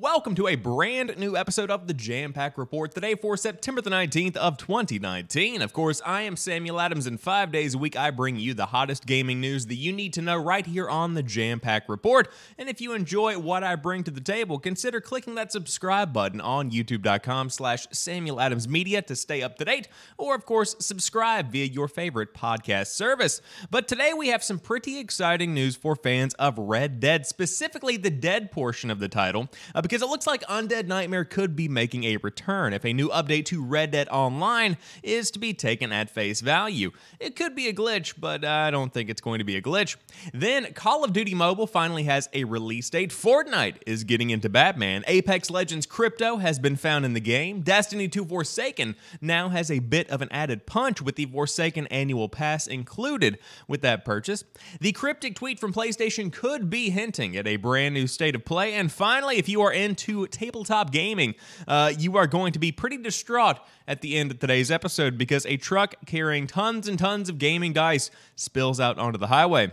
Welcome to a brand new episode of the Jampack Report today for September the 19th of 2019. Of course, I am Samuel Adams and 5 days a week I bring you the hottest gaming news that you need to know right here on the Jampack Report. And if you enjoy what I bring to the table, consider clicking that subscribe button on youtube.com slash Samuel Adams Media to stay up to date, or of course, subscribe via your favorite podcast service. But today we have some pretty exciting news for fans of Red Dead, specifically the dead portion of the title because it looks like Undead Nightmare could be making a return if a new update to Red Dead Online is to be taken at face value. It could be a glitch, but I don't think it's going to be a glitch. Then, Call of Duty Mobile finally has a release date. Fortnite is getting into Batman. Apex Legends Crypto has been found in the game. Destiny 2 Forsaken now has a bit of an added punch with the Forsaken annual pass included with that purchase. The cryptic tweet from PlayStation could be hinting at a brand new state of play. And finally, if you are into tabletop gaming, uh, you are going to be pretty distraught at the end of today's episode because a truck carrying tons and tons of gaming dice spills out onto the highway.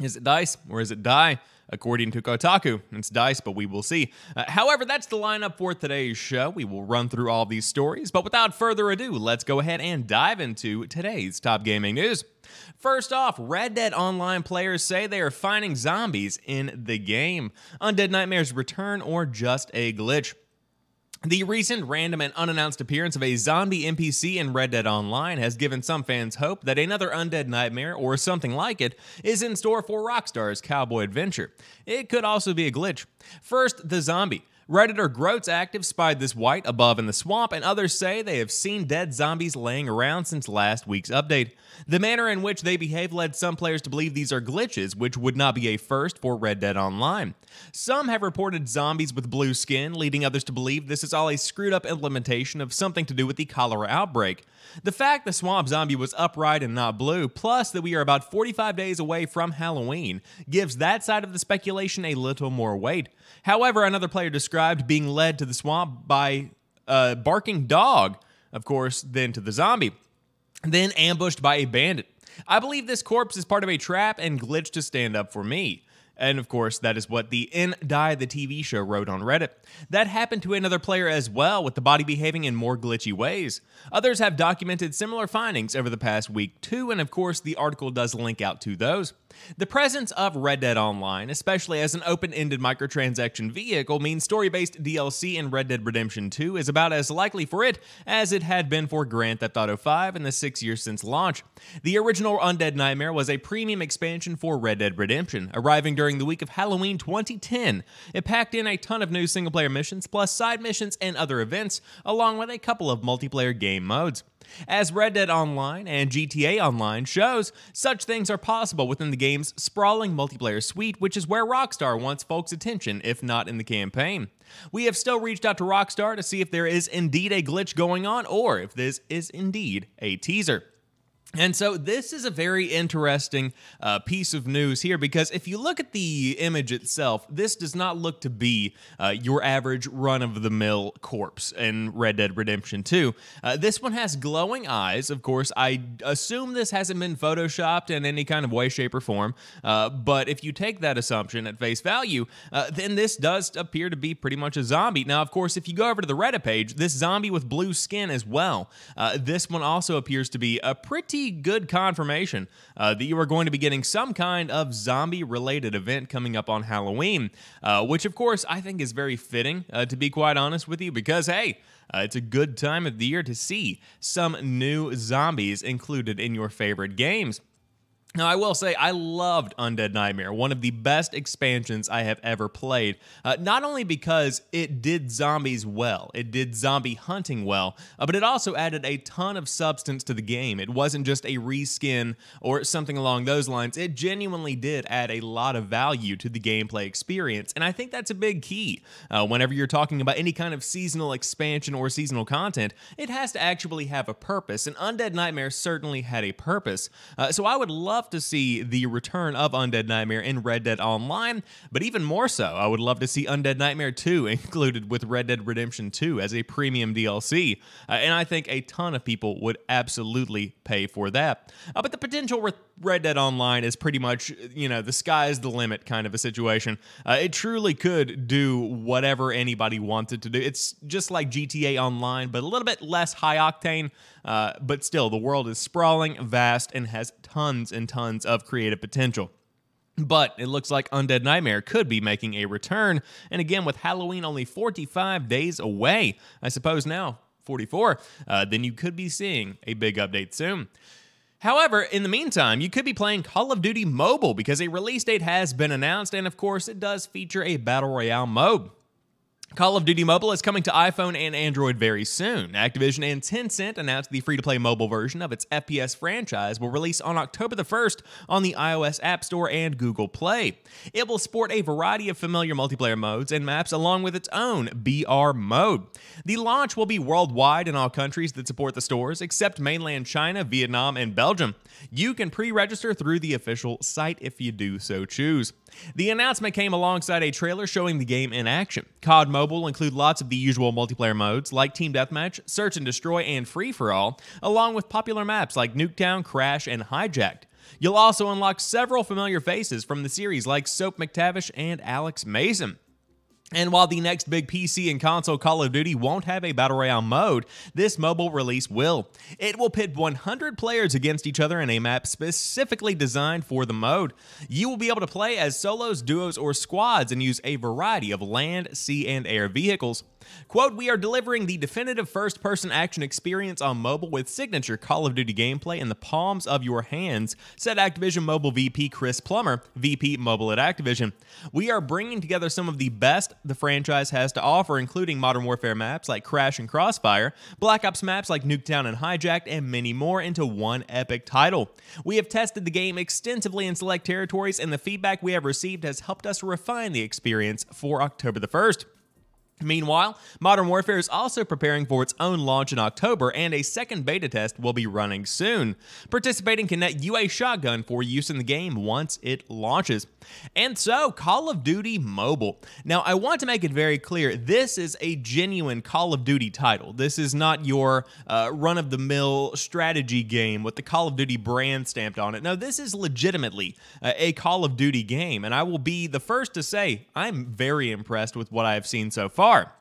Is it dice or is it die? According to Kotaku, it's dice, but we will see. Uh, however, that's the lineup for today's show. We will run through all these stories, but without further ado, let's go ahead and dive into today's top gaming news. First off, Red Dead Online players say they are finding zombies in the game. Undead Nightmares return or just a glitch. The recent random and unannounced appearance of a zombie NPC in Red Dead Online has given some fans hope that another Undead Nightmare, or something like it, is in store for Rockstar's Cowboy Adventure. It could also be a glitch. First, the zombie. Redditor Groats Active spied this white above in the swamp, and others say they have seen dead zombies laying around since last week's update. The manner in which they behave led some players to believe these are glitches, which would not be a first for Red Dead Online. Some have reported zombies with blue skin, leading others to believe this is all a screwed up implementation of something to do with the cholera outbreak. The fact the swamp zombie was upright and not blue, plus that we are about 45 days away from Halloween, gives that side of the speculation a little more weight. However, another player described being led to the swamp by a barking dog, of course, then to the zombie, then ambushed by a bandit. I believe this corpse is part of a trap and glitch to stand up for me. And of course, that is what the In Die the TV show wrote on Reddit. That happened to another player as well, with the body behaving in more glitchy ways. Others have documented similar findings over the past week too, and of course, the article does link out to those. The presence of Red Dead Online, especially as an open ended microtransaction vehicle, means story based DLC in Red Dead Redemption 2 is about as likely for it as it had been for Grand Theft Auto 5 in the six years since launch. The original Undead Nightmare was a premium expansion for Red Dead Redemption, arriving during the week of Halloween 2010. It packed in a ton of new single player missions, plus side missions and other events, along with a couple of multiplayer game modes. As Red Dead Online and GTA Online shows, such things are possible within the game's sprawling multiplayer suite, which is where Rockstar wants folks' attention, if not in the campaign. We have still reached out to Rockstar to see if there is indeed a glitch going on or if this is indeed a teaser. And so this is a very interesting uh, piece of news here because if you look at the image itself, this does not look to be uh, your average run-of-the-mill corpse in Red Dead Redemption 2. Uh, this one has glowing eyes. Of course, I assume this hasn't been photoshopped in any kind of way, shape, or form. Uh, but if you take that assumption at face value, uh, then this does appear to be pretty much a zombie. Now, of course, if you go over to the Reddit page, this zombie with blue skin as well. Uh, this one also appears to be a pretty good confirmation uh, that you are going to be getting some kind of zombie related event coming up on Halloween, uh, which, of course, I think is very fitting, uh, to be quite honest with you, because, hey, uh, it's a good time of the year to see some new zombies included in your favorite games. Now, I will say, I loved Undead Nightmare, one of the best expansions I have ever played. Uh, not only because it did zombies well, it did zombie hunting well, uh, but it also added a ton of substance to the game. It wasn't just a reskin or something along those lines, it genuinely did add a lot of value to the gameplay experience. And I think that's a big key. Uh, whenever you're talking about any kind of seasonal expansion or seasonal content, it has to actually have a purpose, and Undead Nightmare certainly had a purpose. Uh, so I would love love to see the return of Undead Nightmare in Red Dead Online, but even more so, I would love to see Undead Nightmare 2 included with Red Dead Redemption 2 as a premium DLC. Uh, and I think a ton of people would absolutely pay for that. Uh, but the potential with Red Dead Online is pretty much, you know, the sky is the limit kind of a situation. Uh, it truly could do whatever anybody wanted to do. It's just like GTA Online, but a little bit less high octane. Uh, but still, the world is sprawling, vast, and has tons and tons of creative potential. But it looks like Undead Nightmare could be making a return. And again, with Halloween only 45 days away, I suppose now 44, uh, then you could be seeing a big update soon. However, in the meantime, you could be playing Call of Duty Mobile because a release date has been announced, and of course, it does feature a Battle Royale mode. Call of Duty Mobile is coming to iPhone and Android very soon. Activision and Tencent announced the free to play mobile version of its FPS franchise will release on October the 1st on the iOS App Store and Google Play. It will sport a variety of familiar multiplayer modes and maps along with its own BR mode. The launch will be worldwide in all countries that support the stores, except mainland China, Vietnam, and Belgium. You can pre register through the official site if you do so choose. The announcement came alongside a trailer showing the game in action. COD Mobile will include lots of the usual multiplayer modes like Team Deathmatch, Search and Destroy, and Free for All, along with popular maps like Nuketown, Crash, and Hijacked. You'll also unlock several familiar faces from the series like Soap McTavish and Alex Mason. And while the next big PC and console Call of Duty won't have a Battle Royale mode, this mobile release will. It will pit 100 players against each other in a map specifically designed for the mode. You will be able to play as solos, duos, or squads and use a variety of land, sea, and air vehicles. Quote, we are delivering the definitive first person action experience on mobile with signature Call of Duty gameplay in the palms of your hands, said Activision Mobile VP Chris Plummer, VP Mobile at Activision. We are bringing together some of the best the franchise has to offer, including Modern Warfare maps like Crash and Crossfire, Black Ops maps like Nuketown and Hijacked, and many more into one epic title. We have tested the game extensively in select territories, and the feedback we have received has helped us refine the experience for October the 1st. Meanwhile, Modern Warfare is also preparing for its own launch in October, and a second beta test will be running soon. Participating can net you a shotgun for use in the game once it launches. And so, Call of Duty Mobile. Now, I want to make it very clear this is a genuine Call of Duty title. This is not your uh, run of the mill strategy game with the Call of Duty brand stamped on it. No, this is legitimately uh, a Call of Duty game, and I will be the first to say I'm very impressed with what I have seen so far far.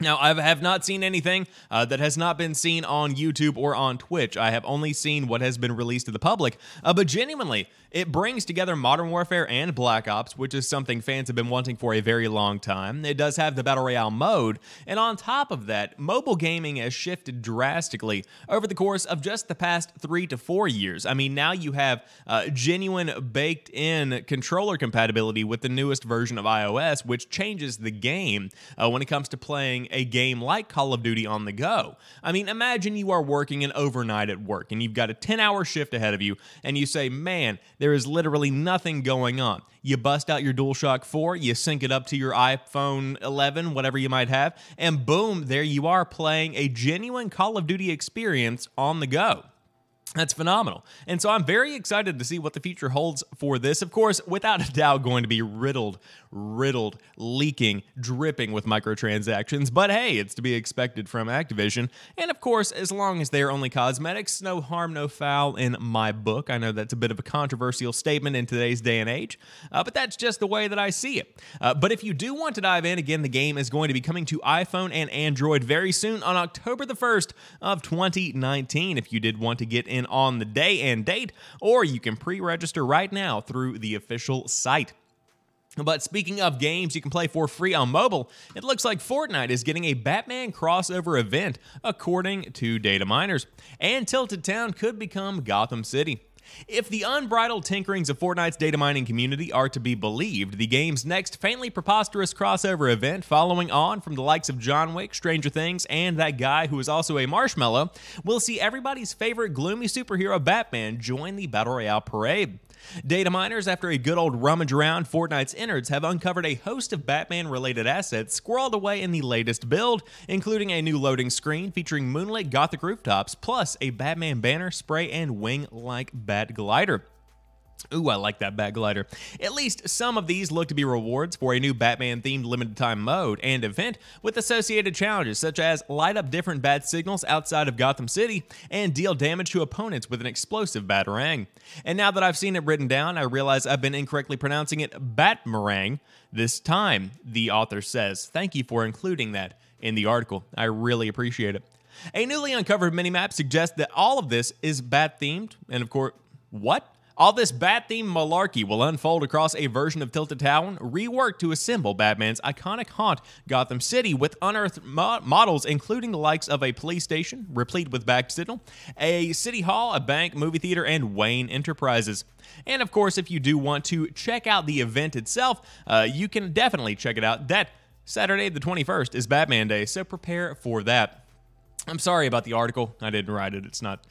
Now, I have not seen anything uh, that has not been seen on YouTube or on Twitch. I have only seen what has been released to the public. Uh, but genuinely, it brings together Modern Warfare and Black Ops, which is something fans have been wanting for a very long time. It does have the Battle Royale mode. And on top of that, mobile gaming has shifted drastically over the course of just the past three to four years. I mean, now you have uh, genuine baked in controller compatibility with the newest version of iOS, which changes the game uh, when it comes to playing a game like Call of Duty on the go. I mean, imagine you are working an overnight at work and you've got a 10 hour shift ahead of you, and you say, Man, there is literally nothing going on. You bust out your DualShock 4, you sync it up to your iPhone 11, whatever you might have, and boom, there you are playing a genuine Call of Duty experience on the go. That's phenomenal. And so I'm very excited to see what the future holds for this. Of course, without a doubt, going to be riddled, riddled, leaking, dripping with microtransactions. But hey, it's to be expected from Activision. And of course, as long as they're only cosmetics, no harm, no foul in my book. I know that's a bit of a controversial statement in today's day and age, uh, but that's just the way that I see it. Uh, but if you do want to dive in, again, the game is going to be coming to iPhone and Android very soon on October the 1st of 2019. If you did want to get in on the day and date, or you can pre register right now through the official site. But speaking of games you can play for free on mobile, it looks like Fortnite is getting a Batman crossover event, according to data miners. And Tilted Town could become Gotham City. If the unbridled tinkerings of Fortnite's data mining community are to be believed, the game's next faintly preposterous crossover event, following on from the likes of John Wick, Stranger Things, and that guy who is also a marshmallow, will see everybody's favorite gloomy superhero Batman join the Battle Royale parade. Data miners, after a good old rummage around Fortnite's innards, have uncovered a host of Batman related assets squirreled away in the latest build, including a new loading screen featuring moonlit gothic rooftops, plus a Batman banner, spray, and wing like bat glider. Ooh, I like that bag glider. At least some of these look to be rewards for a new Batman themed limited time mode and event with associated challenges such as light up different bat signals outside of Gotham City and deal damage to opponents with an explosive batarang. And now that I've seen it written down, I realize I've been incorrectly pronouncing it Batmarang this time, the author says. Thank you for including that in the article. I really appreciate it. A newly uncovered minimap suggests that all of this is bat themed, and of course, what? All this bat themed malarkey will unfold across a version of Tilted Town reworked to assemble Batman's iconic haunt, Gotham City, with unearthed mo- models including the likes of a police station, replete with back signal, a city hall, a bank, movie theater, and Wayne Enterprises. And of course, if you do want to check out the event itself, uh, you can definitely check it out. That Saturday, the 21st, is Batman Day, so prepare for that. I'm sorry about the article. I didn't write it. It's not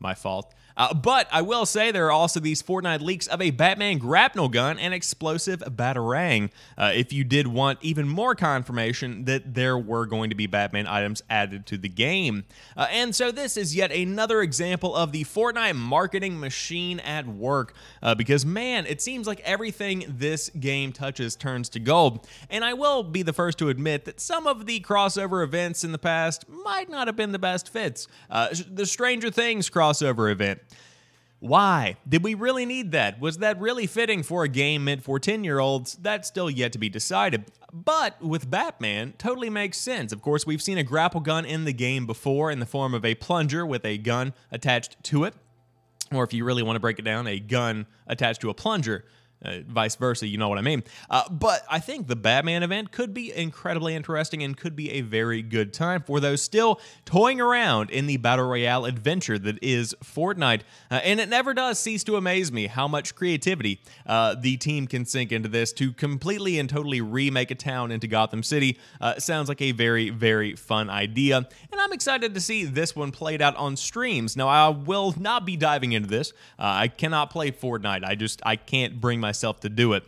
my fault. Uh, but I will say there are also these Fortnite leaks of a Batman grapnel gun and explosive batarang. Uh, if you did want even more confirmation that there were going to be Batman items added to the game. Uh, and so this is yet another example of the Fortnite marketing machine at work. Uh, because man, it seems like everything this game touches turns to gold. And I will be the first to admit that some of the crossover events in the past might not have been the best fits. Uh, the Stranger Things crossover event. Why? Did we really need that? Was that really fitting for a game meant for 10 year olds? That's still yet to be decided. But with Batman, totally makes sense. Of course, we've seen a grapple gun in the game before in the form of a plunger with a gun attached to it. Or if you really want to break it down, a gun attached to a plunger uh, vice versa, you know what I mean. Uh, but I think the Batman event could be incredibly interesting and could be a very good time for those still toying around in the Battle Royale adventure that is Fortnite. Uh, and it never does cease to amaze me how much creativity uh, the team can sink into this to completely and totally remake a town into Gotham City. Uh, sounds like a very, very fun idea. And I'm excited to see this one played out on streams. Now, I will not be diving into this. Uh, I cannot play Fortnite. I just, I can't bring my myself to do it.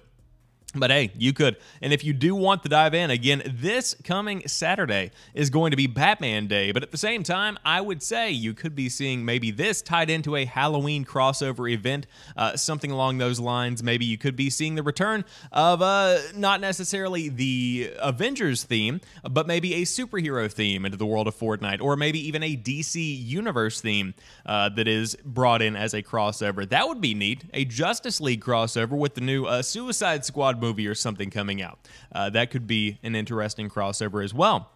But hey, you could. And if you do want to dive in, again, this coming Saturday is going to be Batman Day. But at the same time, I would say you could be seeing maybe this tied into a Halloween crossover event, uh, something along those lines. Maybe you could be seeing the return of uh, not necessarily the Avengers theme, but maybe a superhero theme into the world of Fortnite, or maybe even a DC Universe theme uh, that is brought in as a crossover. That would be neat. A Justice League crossover with the new uh, Suicide Squad movie or something coming out. Uh, that could be an interesting crossover as well.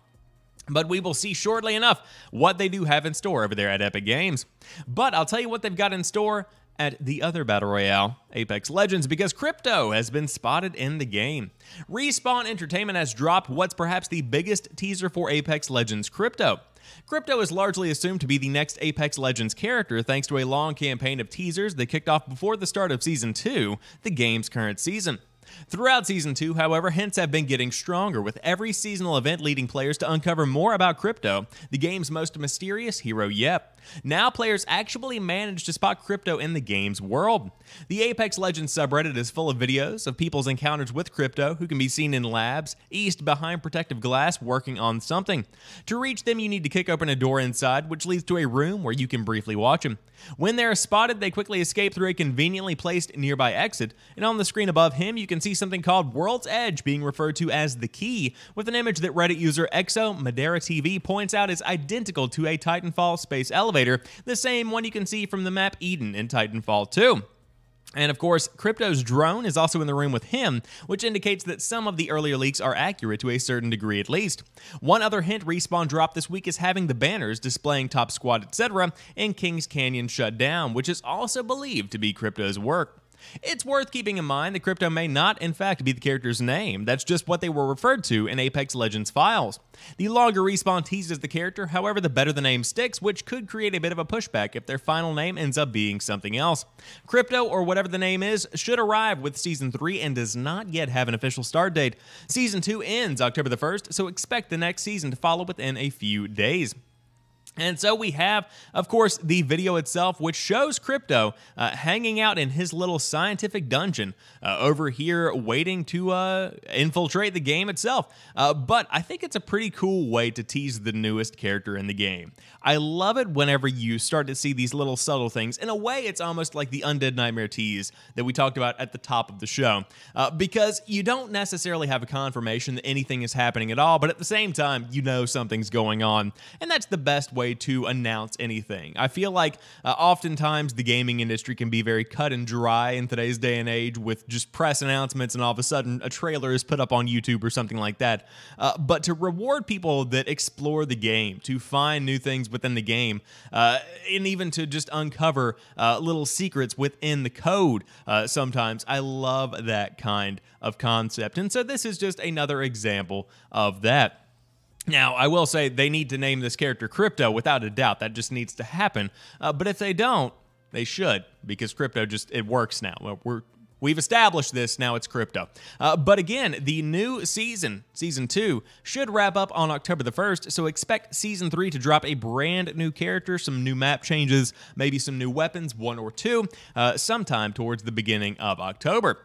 But we will see shortly enough what they do have in store over there at Epic Games. But I'll tell you what they've got in store at the other Battle Royale, Apex Legends, because crypto has been spotted in the game. Respawn Entertainment has dropped what's perhaps the biggest teaser for Apex Legends crypto. Crypto is largely assumed to be the next Apex Legends character thanks to a long campaign of teasers that kicked off before the start of Season 2, the game's current season. Throughout Season 2, however, hints have been getting stronger, with every seasonal event leading players to uncover more about Crypto, the game's most mysterious hero yet. Now players actually manage to spot Crypto in the game's world. The Apex Legends subreddit is full of videos of people's encounters with Crypto who can be seen in labs, east behind protective glass working on something. To reach them, you need to kick open a door inside, which leads to a room where you can briefly watch him. When they are spotted, they quickly escape through a conveniently placed nearby exit, and on the screen above him, you can see something called World's Edge being referred to as the key, with an image that Reddit user Exo Madera TV points out is identical to a Titanfall space elevator, the same one you can see from the map Eden in Titanfall 2. And of course, Crypto's drone is also in the room with him, which indicates that some of the earlier leaks are accurate to a certain degree at least. One other hint Respawn dropped this week is having the banners displaying Top Squad, etc., in Kings Canyon shut down, which is also believed to be Crypto's work. It's worth keeping in mind that Crypto may not, in fact, be the character's name. That's just what they were referred to in Apex Legends files. The longer Respawn teases the character, however, the better the name sticks, which could create a bit of a pushback if their final name ends up being something else. Crypto, or whatever the name is, should arrive with Season 3 and does not yet have an official start date. Season 2 ends October the 1st, so expect the next season to follow within a few days. And so we have, of course, the video itself, which shows Crypto uh, hanging out in his little scientific dungeon uh, over here, waiting to uh, infiltrate the game itself. Uh, but I think it's a pretty cool way to tease the newest character in the game. I love it whenever you start to see these little subtle things. In a way, it's almost like the Undead Nightmare tease that we talked about at the top of the show, uh, because you don't necessarily have a confirmation that anything is happening at all, but at the same time, you know something's going on. And that's the best way way to announce anything. I feel like uh, oftentimes the gaming industry can be very cut and dry in today's day and age with just press announcements and all of a sudden a trailer is put up on YouTube or something like that. Uh, but to reward people that explore the game, to find new things within the game, uh, and even to just uncover uh, little secrets within the code uh, sometimes, I love that kind of concept. And so this is just another example of that. Now, I will say they need to name this character Crypto without a doubt. That just needs to happen. Uh, but if they don't, they should because Crypto just it works now. We're We've established this, now it's crypto. Uh, but again, the new season, season two, should wrap up on October the 1st, so expect season three to drop a brand new character, some new map changes, maybe some new weapons, one or two, uh, sometime towards the beginning of October.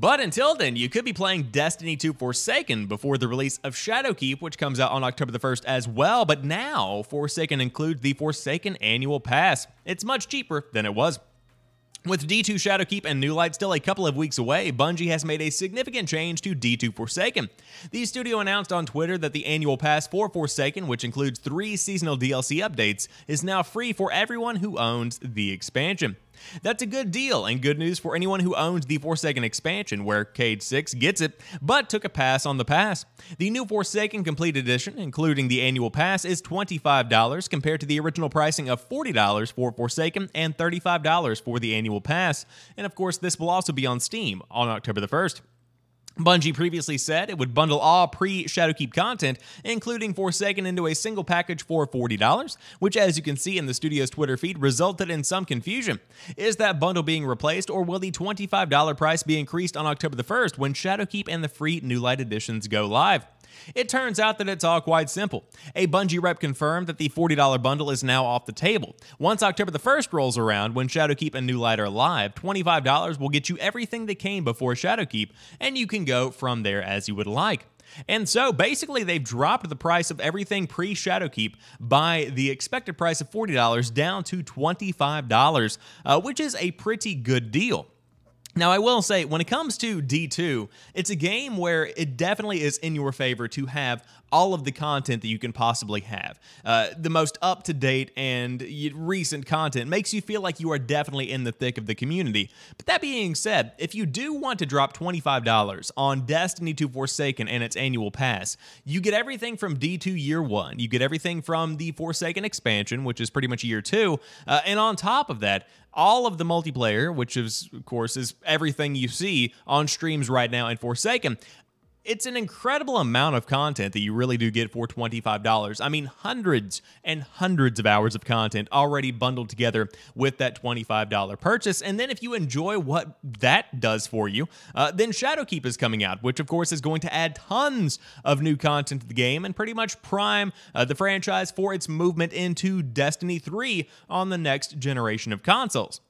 But until then, you could be playing Destiny 2 Forsaken before the release of Shadowkeep, which comes out on October the 1st as well. But now, Forsaken includes the Forsaken Annual Pass. It's much cheaper than it was. With D2 Shadowkeep and New Light still a couple of weeks away, Bungie has made a significant change to D2 Forsaken. The studio announced on Twitter that the annual pass for Forsaken, which includes three seasonal DLC updates, is now free for everyone who owns the expansion. That's a good deal and good news for anyone who owns the Forsaken expansion, where Cayde 6 gets it, but took a pass on the pass. The new Forsaken Complete Edition, including the annual pass, is $25 compared to the original pricing of $40 for Forsaken and $35 for the annual pass. And of course, this will also be on Steam on October the 1st. Bungie previously said it would bundle all pre Shadowkeep content, including Forsaken, into a single package for $40, which, as you can see in the studio's Twitter feed, resulted in some confusion. Is that bundle being replaced, or will the $25 price be increased on October the 1st when Shadowkeep and the free New Light editions go live? It turns out that it's all quite simple. A Bungie rep confirmed that the $40 bundle is now off the table. Once October the 1st rolls around, when Shadowkeep and New Light are live, $25 will get you everything that came before Shadowkeep, and you can go from there as you would like. And so basically, they've dropped the price of everything pre Shadowkeep by the expected price of $40 down to $25, uh, which is a pretty good deal. Now, I will say, when it comes to D2, it's a game where it definitely is in your favor to have all of the content that you can possibly have. Uh, the most up to date and recent content makes you feel like you are definitely in the thick of the community. But that being said, if you do want to drop $25 on Destiny 2 Forsaken and its annual pass, you get everything from D2 Year 1, you get everything from the Forsaken expansion, which is pretty much Year 2, uh, and on top of that, all of the multiplayer, which is, of course, is everything you see on streams right now in Forsaken, it's an incredible amount of content that you really do get for $25. I mean, hundreds and hundreds of hours of content already bundled together with that $25 purchase. And then if you enjoy what that does for you, uh, then Shadowkeep is coming out, which of course is going to add tons of new content to the game and pretty much prime uh, the franchise for its movement into Destiny 3 on the next generation of consoles.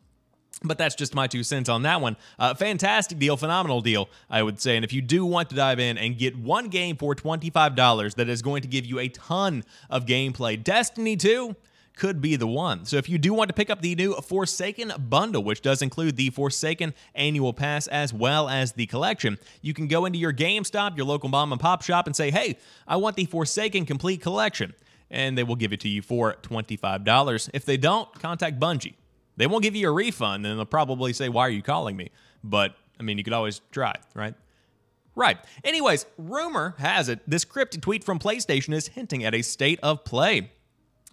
But that's just my two cents on that one. Uh, fantastic deal, phenomenal deal, I would say. And if you do want to dive in and get one game for $25 that is going to give you a ton of gameplay, Destiny 2 could be the one. So if you do want to pick up the new Forsaken bundle, which does include the Forsaken annual pass as well as the collection, you can go into your GameStop, your local mom and pop shop, and say, hey, I want the Forsaken complete collection. And they will give it to you for $25. If they don't, contact Bungie. They won't give you a refund, and they'll probably say, Why are you calling me? But, I mean, you could always try, right? Right. Anyways, rumor has it this cryptic tweet from PlayStation is hinting at a state of play.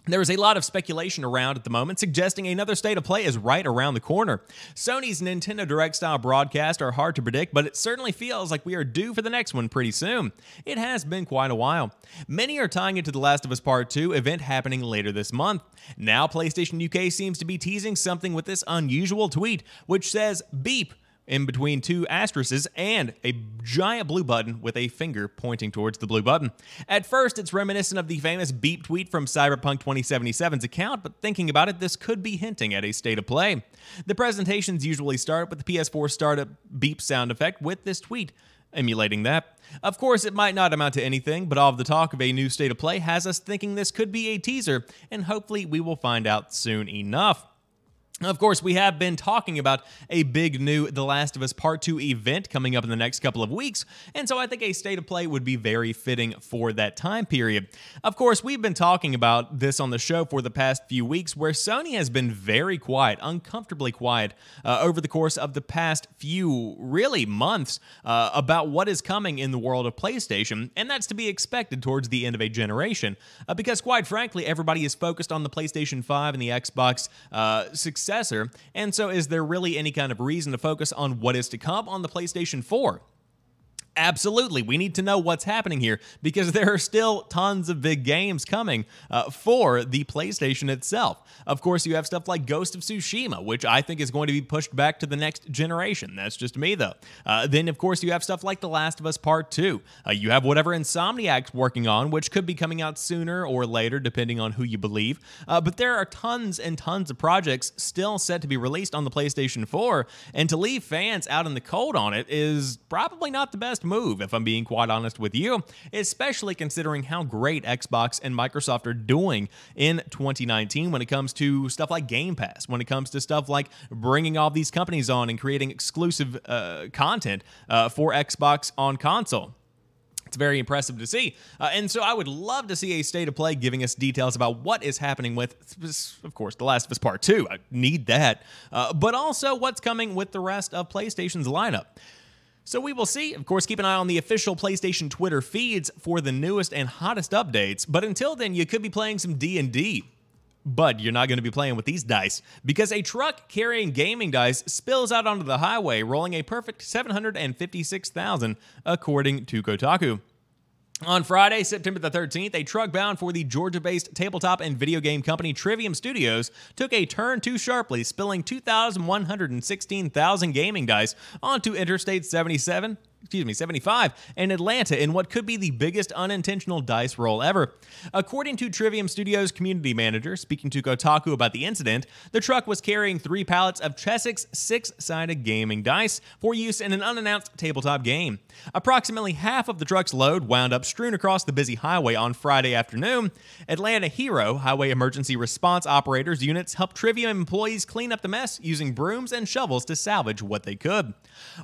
There is a lot of speculation around at the moment suggesting another state of play is right around the corner. Sony's Nintendo Direct style broadcasts are hard to predict, but it certainly feels like we are due for the next one pretty soon. It has been quite a while. Many are tying it to The Last of Us Part 2 event happening later this month. Now, PlayStation UK seems to be teasing something with this unusual tweet, which says, Beep, in between two asterisks and a giant blue button with a finger pointing towards the blue button. At first, it's reminiscent of the famous beep tweet from Cyberpunk 2077's account, but thinking about it, this could be hinting at a state of play. The presentations usually start with the PS4 startup beep sound effect with this tweet emulating that. Of course, it might not amount to anything, but all of the talk of a new state of play has us thinking this could be a teaser, and hopefully we will find out soon enough. Of course, we have been talking about a big new The Last of Us Part 2 event coming up in the next couple of weeks, and so I think a state of play would be very fitting for that time period. Of course, we've been talking about this on the show for the past few weeks, where Sony has been very quiet, uncomfortably quiet, uh, over the course of the past few, really, months uh, about what is coming in the world of PlayStation, and that's to be expected towards the end of a generation, uh, because quite frankly, everybody is focused on the PlayStation 5 and the Xbox uh, success successor, and so is there really any kind of reason to focus on what is to come on the PlayStation 4? Absolutely. We need to know what's happening here because there are still tons of big games coming uh, for the PlayStation itself. Of course, you have stuff like Ghost of Tsushima, which I think is going to be pushed back to the next generation. That's just me, though. Uh, then, of course, you have stuff like The Last of Us Part 2. Uh, you have whatever Insomniac's working on, which could be coming out sooner or later, depending on who you believe. Uh, but there are tons and tons of projects still set to be released on the PlayStation 4, and to leave fans out in the cold on it is probably not the best move, if I'm being quite honest with you, especially considering how great Xbox and Microsoft are doing in 2019 when it comes to stuff like Game Pass, when it comes to stuff like bringing all these companies on and creating exclusive uh, content uh, for Xbox on console. It's very impressive to see. Uh, and so I would love to see a state of play giving us details about what is happening with, of course, The Last of Us Part 2. I need that. Uh, but also what's coming with the rest of PlayStation's lineup. So we will see. Of course, keep an eye on the official PlayStation Twitter feeds for the newest and hottest updates. But until then, you could be playing some D&D. But you're not going to be playing with these dice because a truck carrying gaming dice spills out onto the highway, rolling a perfect 756,000 according to Kotaku. On Friday, September the 13th, a truck bound for the Georgia based tabletop and video game company Trivium Studios took a turn too sharply, spilling 2,116,000 gaming dice onto Interstate 77 excuse me, 75 in Atlanta in what could be the biggest unintentional dice roll ever. According to Trivium Studios community manager speaking to Kotaku about the incident, the truck was carrying three pallets of Chessex six-sided gaming dice for use in an unannounced tabletop game. Approximately half of the truck's load wound up strewn across the busy highway on Friday afternoon. Atlanta Hero Highway Emergency Response Operators units helped Trivium employees clean up the mess using brooms and shovels to salvage what they could.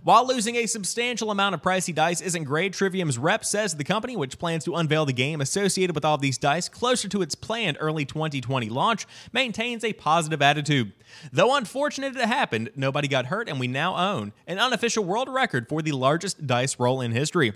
While losing a substantial amount amount of pricey dice isn't great, Trivium's rep says the company, which plans to unveil the game associated with all these dice closer to its planned early 2020 launch, maintains a positive attitude. Though unfortunate it happened, nobody got hurt, and we now own an unofficial world record for the largest dice roll in history.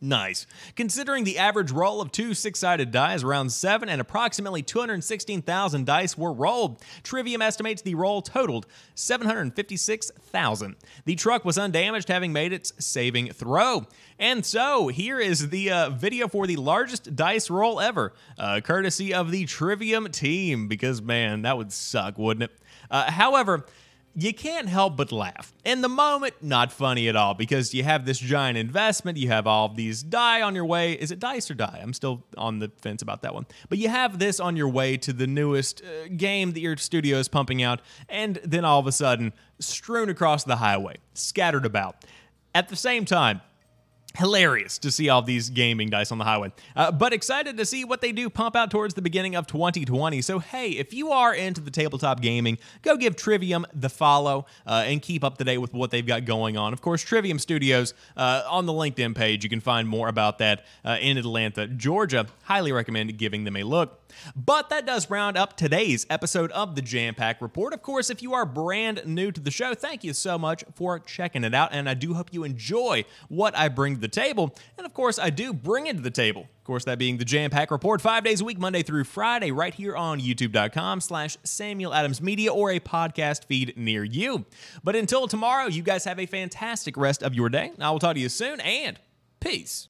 Nice. Considering the average roll of two six sided dice around 7 and approximately 216,000 dice were rolled, Trivium estimates the roll totaled 756,000. The truck was undamaged, having made its saving throw. And so, here is the uh, video for the largest dice roll ever, uh, courtesy of the Trivium team, because man, that would suck, wouldn't it? Uh, however, you can't help but laugh. In the moment, not funny at all because you have this giant investment, you have all these die on your way. Is it dice or die? I'm still on the fence about that one. But you have this on your way to the newest uh, game that your studio is pumping out, and then all of a sudden, strewn across the highway, scattered about. At the same time, hilarious to see all these gaming dice on the highway. Uh, but excited to see what they do pump out towards the beginning of 2020. So, hey, if you are into the tabletop gaming, go give Trivium the follow uh, and keep up to date with what they've got going on. Of course, Trivium Studios uh, on the LinkedIn page, you can find more about that uh, in Atlanta, Georgia. Highly recommend giving them a look. But that does round up today's episode of the Jampack Report. Of course, if you are brand new to the show, thank you so much for checking it out. And I do hope you enjoy what I bring to the table. And of course, I do bring it to the table. Of course, that being the Jampack Report, five days a week, Monday through Friday, right here on youtube.com slash Samuel Adams Media or a podcast feed near you. But until tomorrow, you guys have a fantastic rest of your day. I will talk to you soon and peace.